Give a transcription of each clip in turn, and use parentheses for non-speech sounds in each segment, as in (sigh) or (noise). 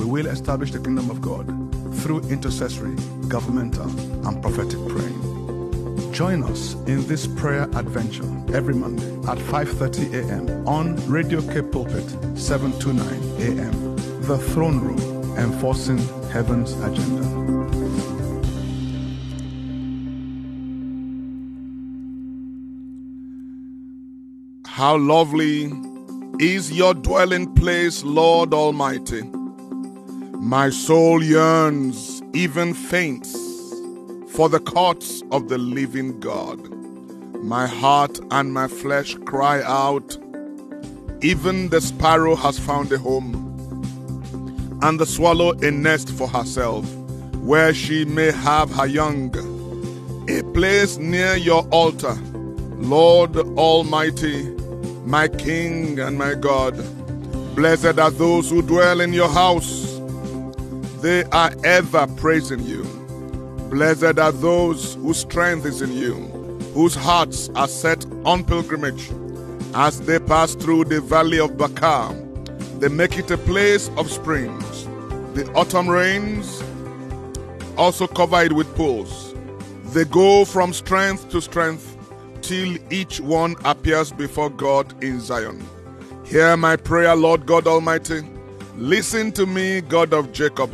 We will establish the kingdom of God through intercessory, governmental, and prophetic praying. Join us in this prayer adventure every Monday at 5:30 a.m. on Radio K Pulpit 729 a.m. The Throne Room, enforcing heaven's agenda. How lovely is your dwelling place, Lord Almighty. My soul yearns, even faints, for the courts of the living God. My heart and my flesh cry out. Even the sparrow has found a home, and the swallow a nest for herself, where she may have her young. A place near your altar, Lord Almighty, my King and my God. Blessed are those who dwell in your house, they are ever praising you. Blessed are those whose strength is in you, whose hearts are set on pilgrimage. As they pass through the valley of Baca, they make it a place of springs. The autumn rains also cover it with pools. They go from strength to strength till each one appears before God in Zion. Hear my prayer, Lord God Almighty. Listen to me, God of Jacob.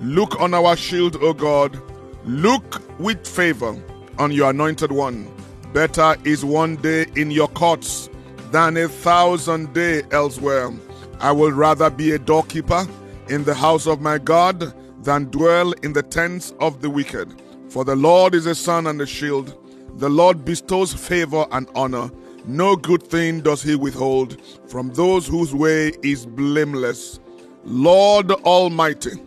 Look on our shield, O God. Look with favor on your anointed one. Better is one day in your courts than a thousand day elsewhere. I will rather be a doorkeeper in the house of my God than dwell in the tents of the wicked. For the Lord is a sun and a shield. The Lord bestows favor and honor. No good thing does he withhold from those whose way is blameless. Lord Almighty,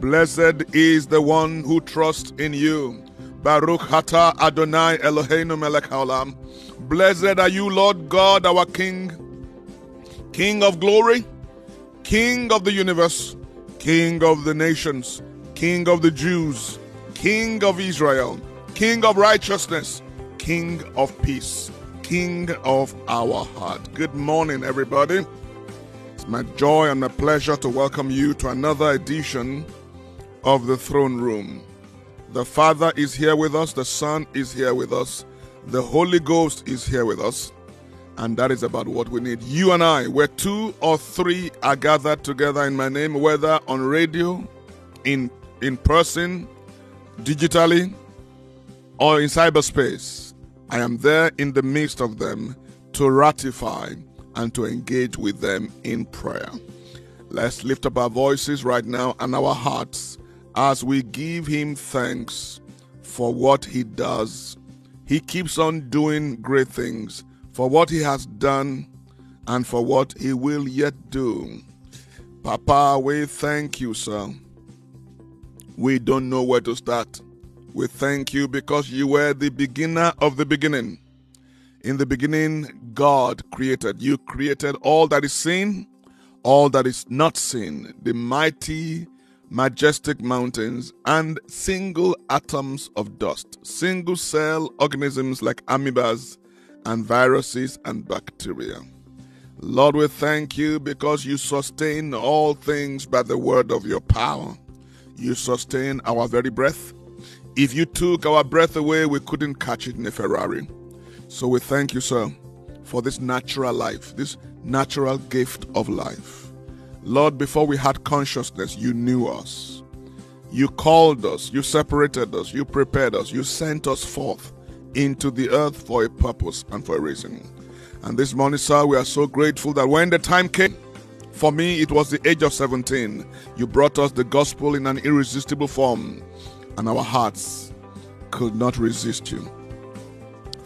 blessed is the one who trusts in you. Baruch Atah Adonai Eloheinu melech haolam. Blessed are you, Lord God, our King, King of glory, King of the universe, King of the nations, King of the Jews, King of Israel, King of righteousness, King of peace, King of our heart. Good morning, everybody. It's my joy and my pleasure to welcome you to another edition of the throne room. The Father is here with us, the Son is here with us, the Holy Ghost is here with us, and that is about what we need. You and I, where two or three are gathered together in my name, whether on radio, in in person, digitally, or in cyberspace, I am there in the midst of them to ratify and to engage with them in prayer. Let's lift up our voices right now and our hearts as we give Him thanks for what He does. He keeps on doing great things for what He has done and for what He will yet do. Papa, we thank you, sir. We don't know where to start. We thank you because you were the beginner of the beginning. In the beginning, God created. You created all that is seen, all that is not seen, the mighty, majestic mountains, and single atoms of dust, single cell organisms like amoebas and viruses and bacteria. Lord, we thank you because you sustain all things by the word of your power. You sustain our very breath. If you took our breath away, we couldn't catch it in a Ferrari. So we thank you, sir, for this natural life, this natural gift of life. Lord, before we had consciousness, you knew us. You called us, you separated us, you prepared us, you sent us forth into the earth for a purpose and for a reason. And this morning, sir, we are so grateful that when the time came, for me, it was the age of 17. You brought us the gospel in an irresistible form, and our hearts could not resist you.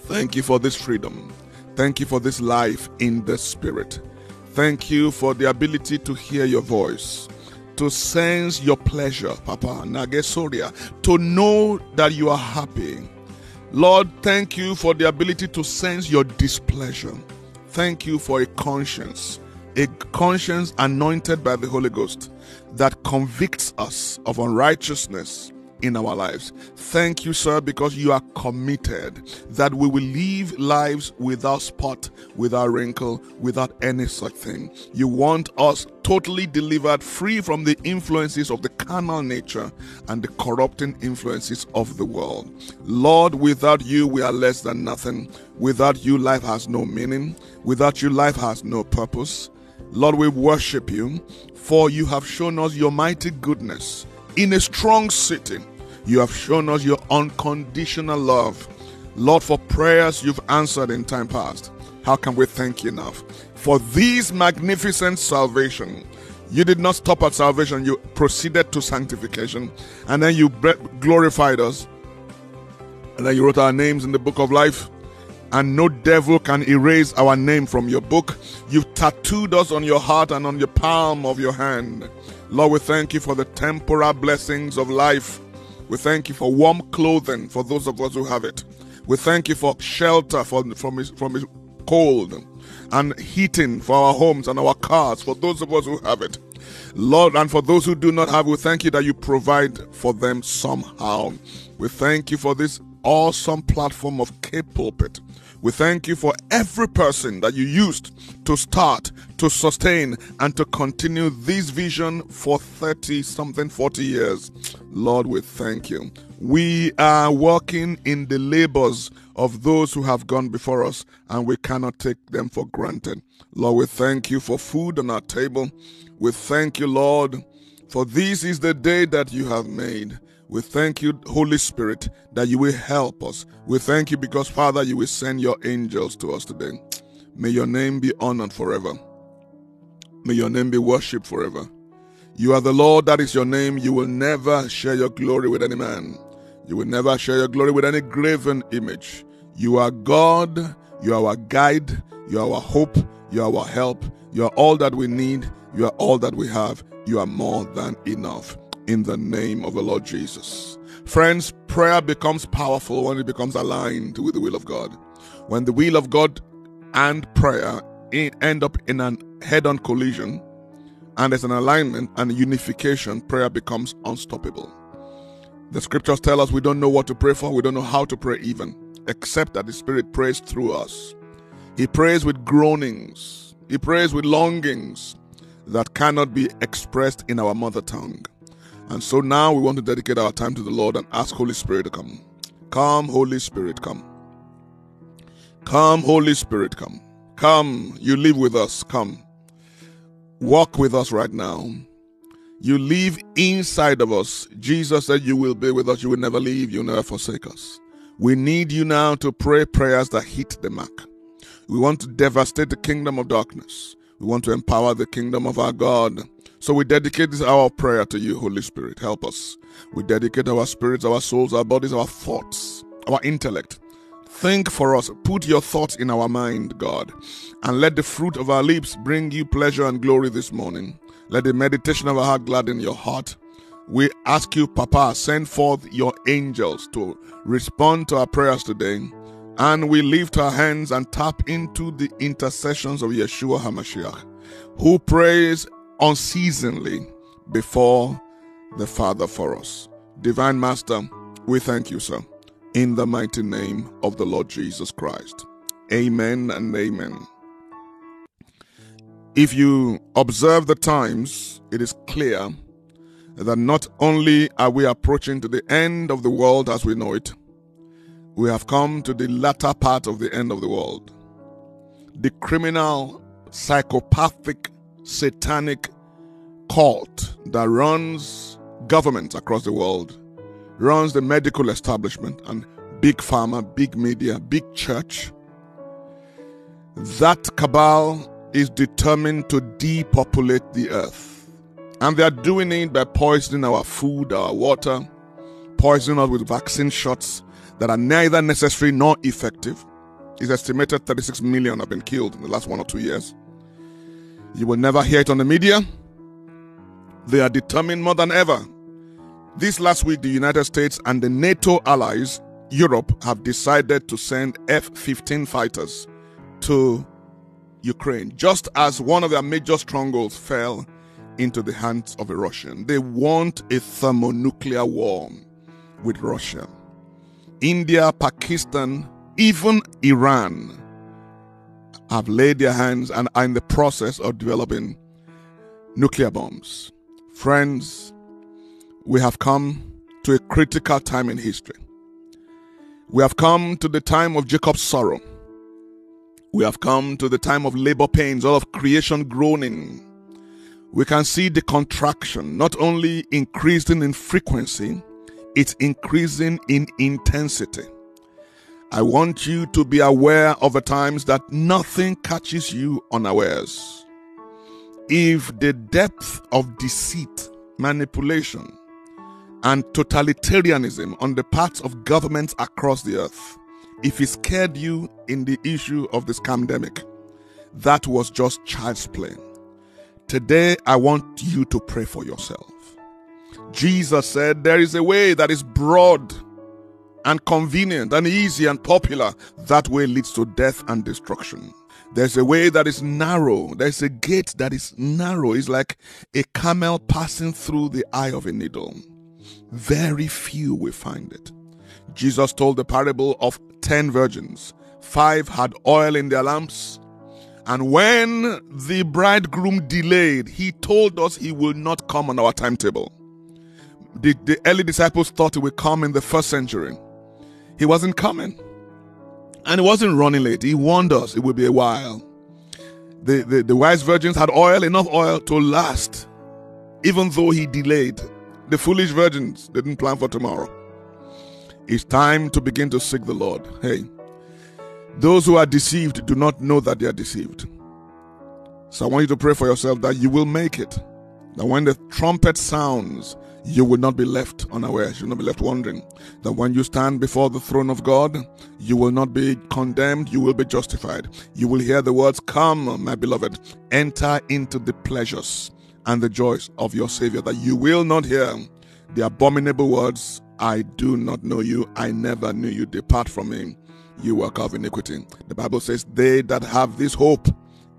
Thank you for this freedom. Thank you for this life in the Spirit. Thank you for the ability to hear your voice. to sense your pleasure, Papa, Nagesoria, to know that you are happy. Lord, thank you for the ability to sense your displeasure. Thank you for a conscience, a conscience anointed by the Holy Ghost that convicts us of unrighteousness in our lives. Thank you, sir, because you are committed that we will live lives without spot, without wrinkle, without any such thing. You want us totally delivered, free from the influences of the carnal nature and the corrupting influences of the world. Lord, without you, we are less than nothing. Without you, life has no meaning. Without you, life has no purpose. Lord, we worship you, for you have shown us your mighty goodness in a strong city you have shown us your unconditional love. Lord, for prayers you've answered in time past. How can we thank you enough? For this magnificent salvation, you did not stop at salvation, you proceeded to sanctification, and then you glorified us. And then you wrote our names in the book of life, and no devil can erase our name from your book. You've tattooed us on your heart and on the palm of your hand. Lord, we thank you for the temporal blessings of life we thank you for warm clothing for those of us who have it. We thank you for shelter from, from, from cold and heating for our homes and our cars for those of us who have it. Lord, and for those who do not have, we thank you that you provide for them somehow. We thank you for this awesome platform of K Pulpit. We thank you for every person that you used to start, to sustain, and to continue this vision for 30 something, 40 years. Lord, we thank you. We are working in the labors of those who have gone before us, and we cannot take them for granted. Lord, we thank you for food on our table. We thank you, Lord, for this is the day that you have made. We thank you, Holy Spirit, that you will help us. We thank you because, Father, you will send your angels to us today. May your name be honored forever. May your name be worshipped forever. You are the Lord, that is your name. You will never share your glory with any man. You will never share your glory with any graven image. You are God. You are our guide. You are our hope. You are our help. You are all that we need. You are all that we have. You are more than enough in the name of the Lord Jesus. Friends, prayer becomes powerful when it becomes aligned with the will of God. When the will of God and prayer end up in a head on collision and there's an alignment and unification, prayer becomes unstoppable. The scriptures tell us we don't know what to pray for, we don't know how to pray even, except that the Spirit prays through us. He prays with groanings, He prays with longings that cannot be expressed in our mother tongue. And so now we want to dedicate our time to the Lord and ask Holy Spirit to come. Come, Holy Spirit, come. Come, Holy Spirit, come. Come, you live with us, come. Walk with us right now. You live inside of us. Jesus said, You will be with us, you will never leave, you'll never forsake us. We need you now to pray prayers that hit the mark. We want to devastate the kingdom of darkness. We want to empower the kingdom of our God. So we dedicate this hour of prayer to you, Holy Spirit. Help us. We dedicate our spirits, our souls, our bodies, our thoughts, our intellect. Think for us. Put your thoughts in our mind, God. And let the fruit of our lips bring you pleasure and glory this morning. Let the meditation of our heart gladden your heart. We ask you, Papa, send forth your angels to respond to our prayers today. And we lift our hands and tap into the intercessions of Yeshua HaMashiach, who prays unceasingly before the Father for us. Divine Master, we thank you, sir, in the mighty name of the Lord Jesus Christ. Amen and amen. If you observe the times, it is clear that not only are we approaching to the end of the world as we know it, we have come to the latter part of the end of the world. The criminal, psychopathic, satanic cult that runs governments across the world, runs the medical establishment and big pharma, big media, big church. That cabal is determined to depopulate the earth. And they are doing it by poisoning our food, our water, poisoning us with vaccine shots that are neither necessary nor effective. It's estimated 36 million have been killed in the last one or two years. You will never hear it on the media. They are determined more than ever. This last week, the United States and the NATO allies, Europe, have decided to send F 15 fighters to Ukraine, just as one of their major strongholds fell into the hands of a Russian. They want a thermonuclear war with Russia. India, Pakistan, even Iran have laid their hands and are in the process of developing nuclear bombs. Friends, we have come to a critical time in history. We have come to the time of Jacob's sorrow. We have come to the time of labor pains, all of creation groaning. We can see the contraction not only increasing in frequency, it's increasing in intensity. I want you to be aware of the times that nothing catches you unawares. If the depth of deceit, manipulation, and totalitarianism on the parts of governments across the earth, if it scared you in the issue of this pandemic, that was just child's play. Today, I want you to pray for yourself. Jesus said, There is a way that is broad and convenient and easy and popular, that way leads to death and destruction. There's a way that is narrow. There's a gate that is narrow. It's like a camel passing through the eye of a needle. Very few will find it. Jesus told the parable of ten virgins. Five had oil in their lamps. And when the bridegroom delayed, he told us he will not come on our timetable. The, the early disciples thought he would come in the first century. He wasn't coming. And he wasn't running late. He warned us it would be a while. The, the, the wise virgins had oil, enough oil to last, even though he delayed. The foolish virgins didn't plan for tomorrow. It's time to begin to seek the Lord. Hey, those who are deceived do not know that they are deceived. So I want you to pray for yourself that you will make it. That when the trumpet sounds, you will not be left unaware. You will not be left wondering. That when you stand before the throne of God, you will not be condemned, you will be justified. You will hear the words, Come, my beloved, enter into the pleasures and the joys of your Savior. That you will not hear the abominable words, I do not know you, I never knew you, depart from me, you work of iniquity. The Bible says, They that have this hope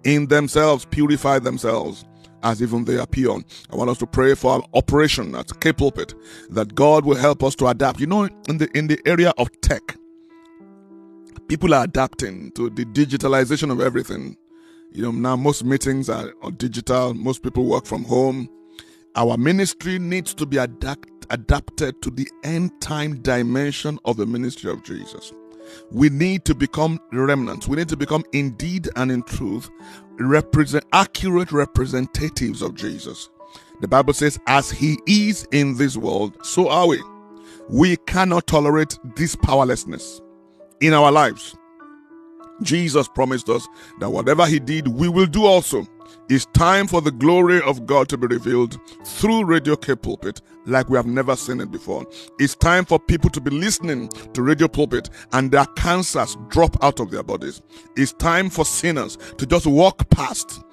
in themselves purify themselves as even they appear. On. I want us to pray for our operation at K Pulpit that God will help us to adapt. You know, in the in the area of tech, people are adapting to the digitalization of everything. You know, now most meetings are, are digital, most people work from home. Our ministry needs to be adapt, adapted to the end time dimension of the ministry of Jesus. We need to become remnants. We need to become indeed and in truth represent accurate representatives of Jesus. The Bible says, as he is in this world, so are we. We cannot tolerate this powerlessness in our lives. Jesus promised us that whatever he did, we will do also. It's time for the glory of God to be revealed through Radio K Pulpit like we have never seen it before. It's time for people to be listening to Radio Pulpit and their cancers drop out of their bodies. It's time for sinners to just walk past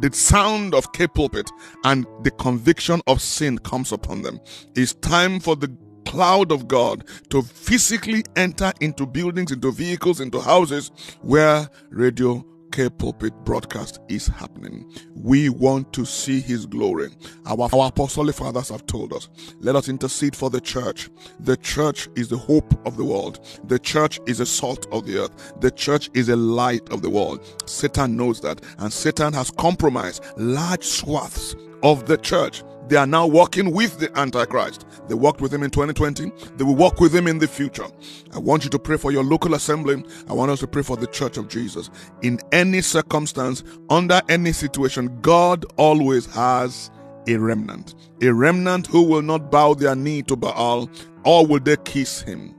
the sound of K Pulpit and the conviction of sin comes upon them. It's time for the cloud of God to physically enter into buildings, into vehicles, into houses where Radio K Pulpit broadcast is happening. We want to see His glory. Our, our apostolic fathers have told us, let us intercede for the church. The church is the hope of the world. The church is the salt of the earth. The church is a light of the world. Satan knows that, and Satan has compromised large swaths of the church they are now walking with the Antichrist. They walked with him in 2020. They will walk with him in the future. I want you to pray for your local assembly. I want us to pray for the church of Jesus. In any circumstance, under any situation, God always has a remnant. A remnant who will not bow their knee to Baal, or will they kiss him.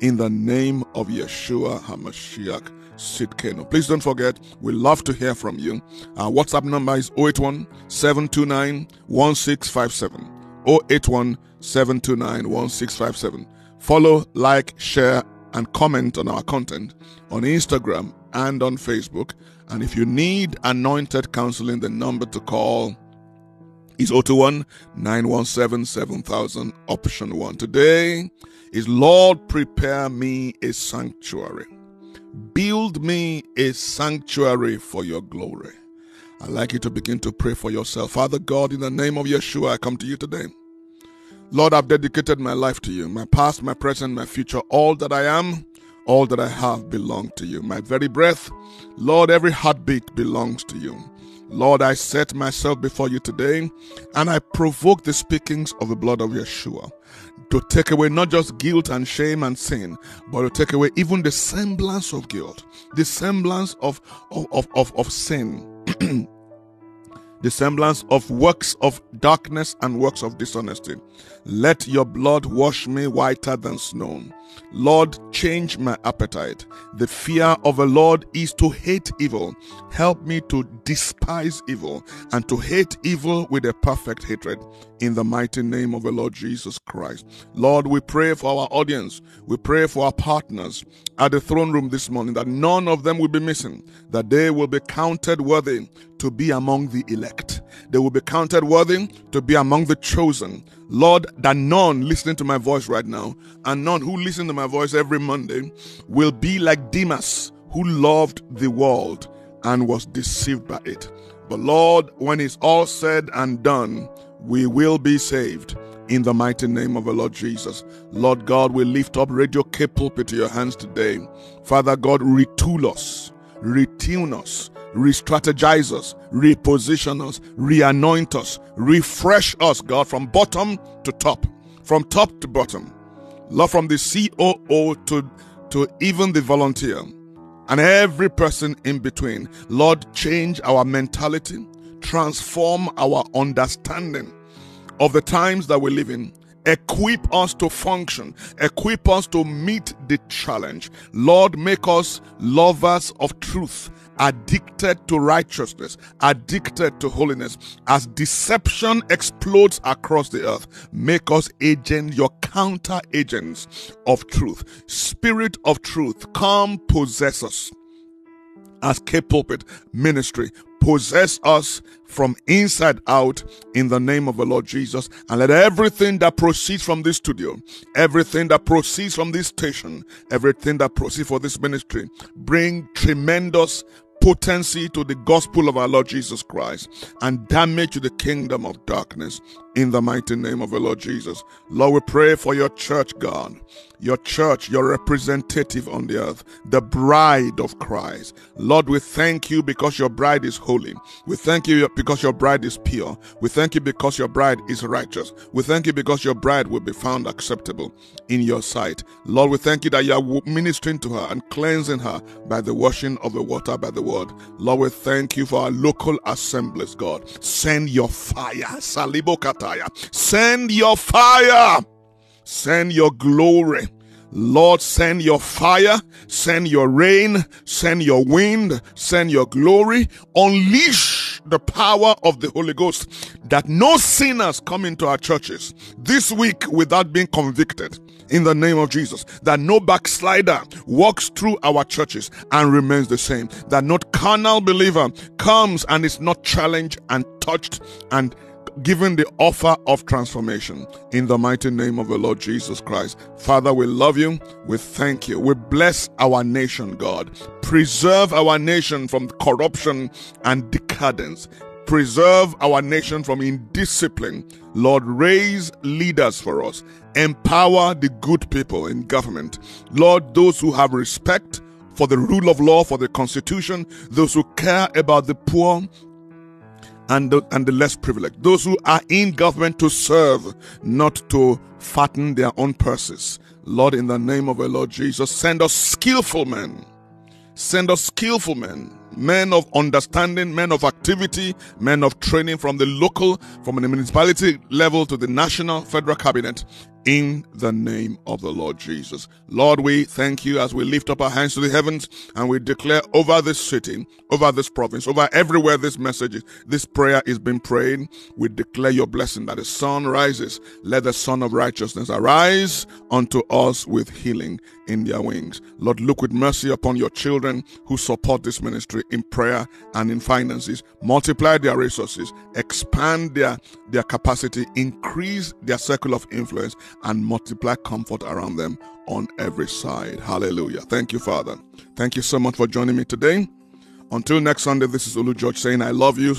In the name of Yeshua HaMashiach. Sitkeno. Please don't forget, we love to hear from you. Our WhatsApp number is 081 729 1657. 081 729 1657. Follow, like, share, and comment on our content on Instagram and on Facebook. And if you need anointed counseling, the number to call is 021 917 7000, option 1. Today is Lord, prepare me a sanctuary. Build me a sanctuary for your glory. I'd like you to begin to pray for yourself. Father God, in the name of Yeshua, I come to you today. Lord, I've dedicated my life to you. My past, my present, my future, all that I am, all that I have belong to you. My very breath, Lord, every heartbeat belongs to you. Lord, I set myself before you today and I provoke the speakings of the blood of Yeshua to take away not just guilt and shame and sin, but to take away even the semblance of guilt, the semblance of, of, of, of, of sin. (clears throat) the semblance of works of darkness and works of dishonesty. Let your blood wash me whiter than snow. Lord, change my appetite. The fear of the Lord is to hate evil. Help me to despise evil and to hate evil with a perfect hatred. In the mighty name of the Lord Jesus Christ. Lord, we pray for our audience. We pray for our partners at the throne room this morning that none of them will be missing, that they will be counted worthy to be among the elect. They will be counted worthy to be among the chosen. Lord, that none listening to my voice right now and none who listen to my voice every Monday will be like Demas, who loved the world and was deceived by it. But Lord, when it's all said and done, we will be saved in the mighty name of the Lord Jesus. Lord God, we lift up Radio K Pulpit to your hands today. Father God, retool us, retune us, re-strategize us, reposition us, re-anoint us, refresh us, God, from bottom to top, from top to bottom. Lord, from the COO to, to even the volunteer and every person in between. Lord, change our mentality, transform our understanding of the times that we live in. Equip us to function, equip us to meet the challenge. Lord, make us lovers of truth addicted to righteousness, addicted to holiness. As deception explodes across the earth, make us agents, your counter agents of truth. Spirit of truth, come possess us as K Pulpit Ministry. Possess us from inside out in the name of the Lord Jesus. And let everything that proceeds from this studio, everything that proceeds from this station, everything that proceeds for this ministry, bring tremendous potency to the gospel of our Lord Jesus Christ and damage to the kingdom of darkness in the mighty name of the Lord Jesus. Lord, we pray for your church, God, your church, your representative on the earth, the bride of Christ. Lord, we thank you because your bride is holy. We thank you because your bride is pure. We thank you because your bride is righteous. We thank you because your bride will be found acceptable in your sight. Lord, we thank you that you are ministering to her and cleansing her by the washing of the water by the word. Lord, we thank you for our local assemblies, God. Send your fire. Send your fire. Send your glory. Lord, send your fire, send your rain, send your wind, send your glory. Unleash the power of the Holy Ghost that no sinners come into our churches this week without being convicted in the name of Jesus. That no backslider walks through our churches and remains the same. That no carnal believer comes and is not challenged and touched and given the offer of transformation in the mighty name of the Lord Jesus Christ. Father, we love you. We thank you. We bless our nation, God. Preserve our nation from corruption and decadence. Preserve our nation from indiscipline. Lord, raise leaders for us. Empower the good people in government. Lord, those who have respect for the rule of law, for the constitution, those who care about the poor, and the, and the less privileged. Those who are in government to serve, not to fatten their own purses. Lord, in the name of our Lord Jesus, send us skillful men. Send us skillful men, men of understanding, men of activity, men of training from the local, from the municipality level to the national, federal cabinet. In the name of the Lord Jesus. Lord, we thank you as we lift up our hands to the heavens and we declare over this city, over this province, over everywhere this message is, this prayer is being prayed. We declare your blessing that the sun rises. Let the sun of righteousness arise unto us with healing in their wings. Lord, look with mercy upon your children who support this ministry in prayer and in finances. Multiply their resources, expand their, their capacity, increase their circle of influence, and multiply comfort around them on every side. Hallelujah. Thank you, Father. Thank you so much for joining me today. Until next Sunday, this is Olu George saying, I love you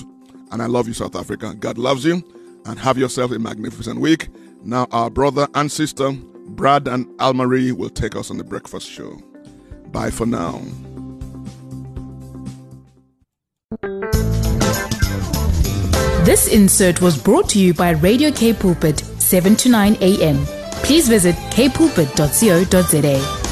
and I love you, South Africa. God loves you and have yourself a magnificent week. Now, our brother and sister, Brad and Almarie, will take us on the breakfast show. Bye for now. This insert was brought to you by Radio K Pulpit, 7 to 9 a.m. Please visit kpulpit.co.za.